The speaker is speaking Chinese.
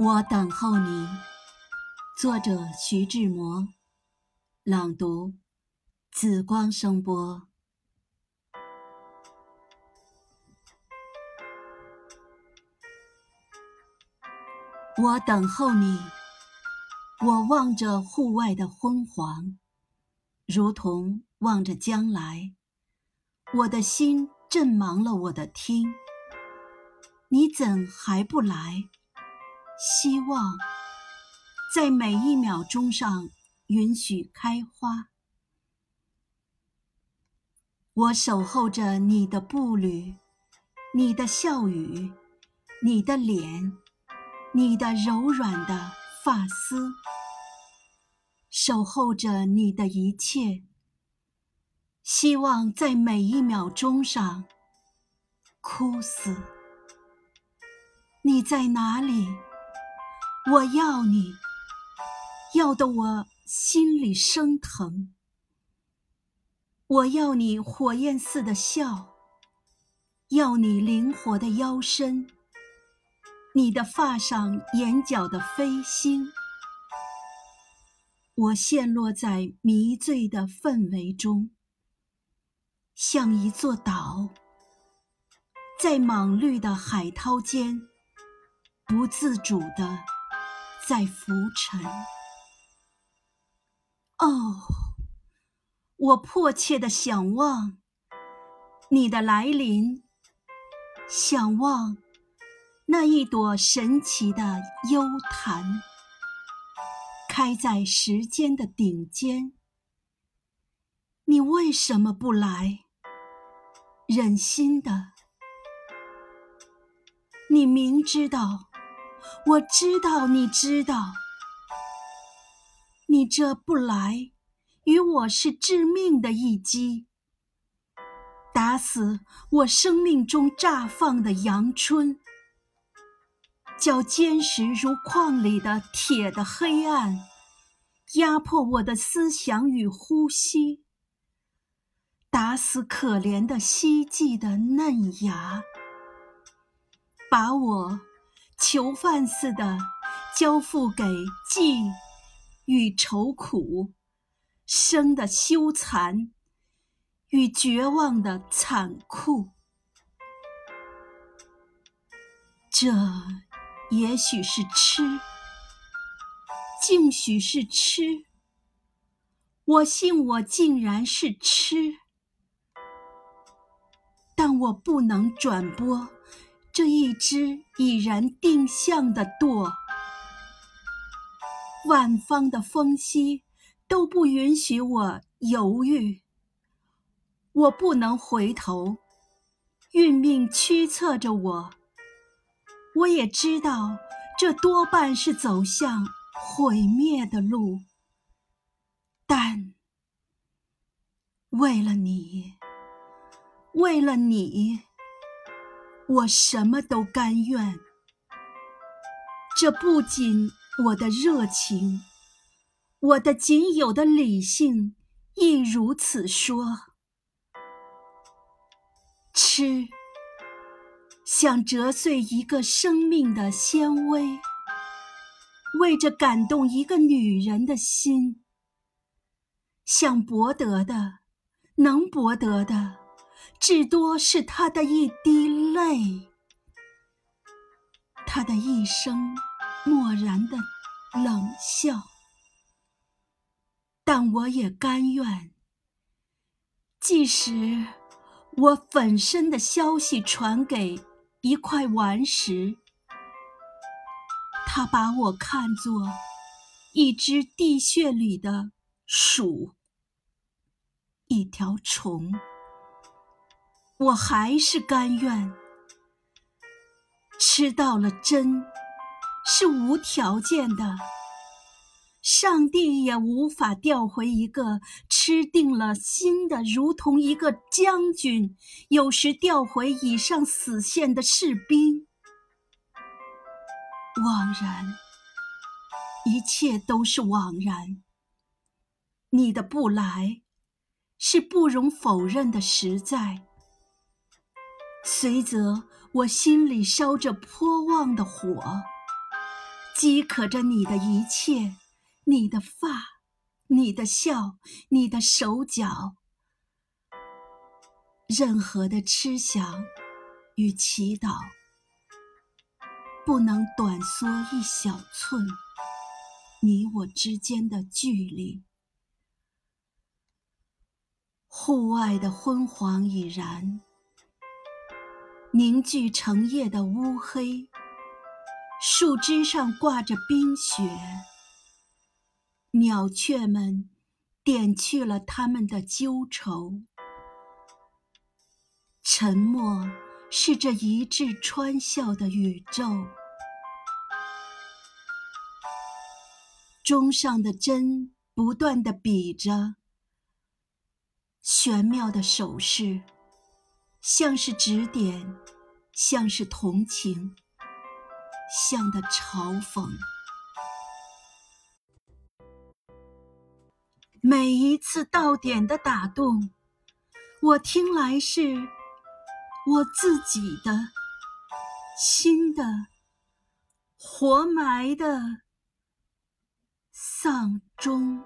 我等候你。作者：徐志摩。朗读：紫光声波。我等候你。我望着户外的昏黄，如同望着将来。我的心震忙了我的听。你怎还不来？希望在每一秒钟上允许开花。我守候着你的步履，你的笑语，你的脸，你的柔软的发丝，守候着你的一切。希望在每一秒钟上枯死。你在哪里？我要你，要得我心里生疼。我要你火焰似的笑，要你灵活的腰身，你的发上眼角的飞星。我陷落在迷醉的氛围中，像一座岛，在莽绿的海涛间，不自主的。在浮沉。哦，我迫切的想望你的来临，想望那一朵神奇的幽檀，开在时间的顶尖。你为什么不来？忍心的，你明知道。我知道，你知道，你这不来，与我是致命的一击，打死我生命中绽放的阳春，叫坚实如矿里的铁的黑暗，压迫我的思想与呼吸，打死可怜的希冀的嫩芽，把我。囚犯似的交付给寂与愁苦，生的羞惭与绝望的残酷。这也许是痴，竟许是痴。我信我竟然是痴，但我不能转播。这一只已然定向的舵，万方的风息都不允许我犹豫。我不能回头，运命驱策着我。我也知道，这多半是走向毁灭的路。但为了你，为了你。我什么都甘愿，这不仅我的热情，我的仅有的理性亦如此说。吃，想折碎一个生命的纤维，为着感动一个女人的心，想博得的，能博得的。至多是他的一滴泪，他的一声漠然的冷笑。但我也甘愿，即使我粉身的消息传给一块顽石，他把我看作一只地穴里的鼠，一条虫。我还是甘愿吃到了真，是无条件的。上帝也无法调回一个吃定了心的，如同一个将军有时调回以上死线的士兵。枉然，一切都是枉然。你的不来，是不容否认的实在。随则我心里烧着颇旺的火，饥渴着你的一切，你的发，你的笑，你的手脚。任何的痴想与祈祷，不能短缩一小寸你我之间的距离。户外的昏黄已然，凝聚成夜的乌黑。树枝上挂着冰雪，鸟雀们点去了他们的忧愁。沉默是这一掷穿笑的宇宙。钟上的针不断的比着，玄妙的手势，像是指点，像是同情，像的嘲讽。每一次到点的打动，我听来是。我自己的新的活埋的丧钟。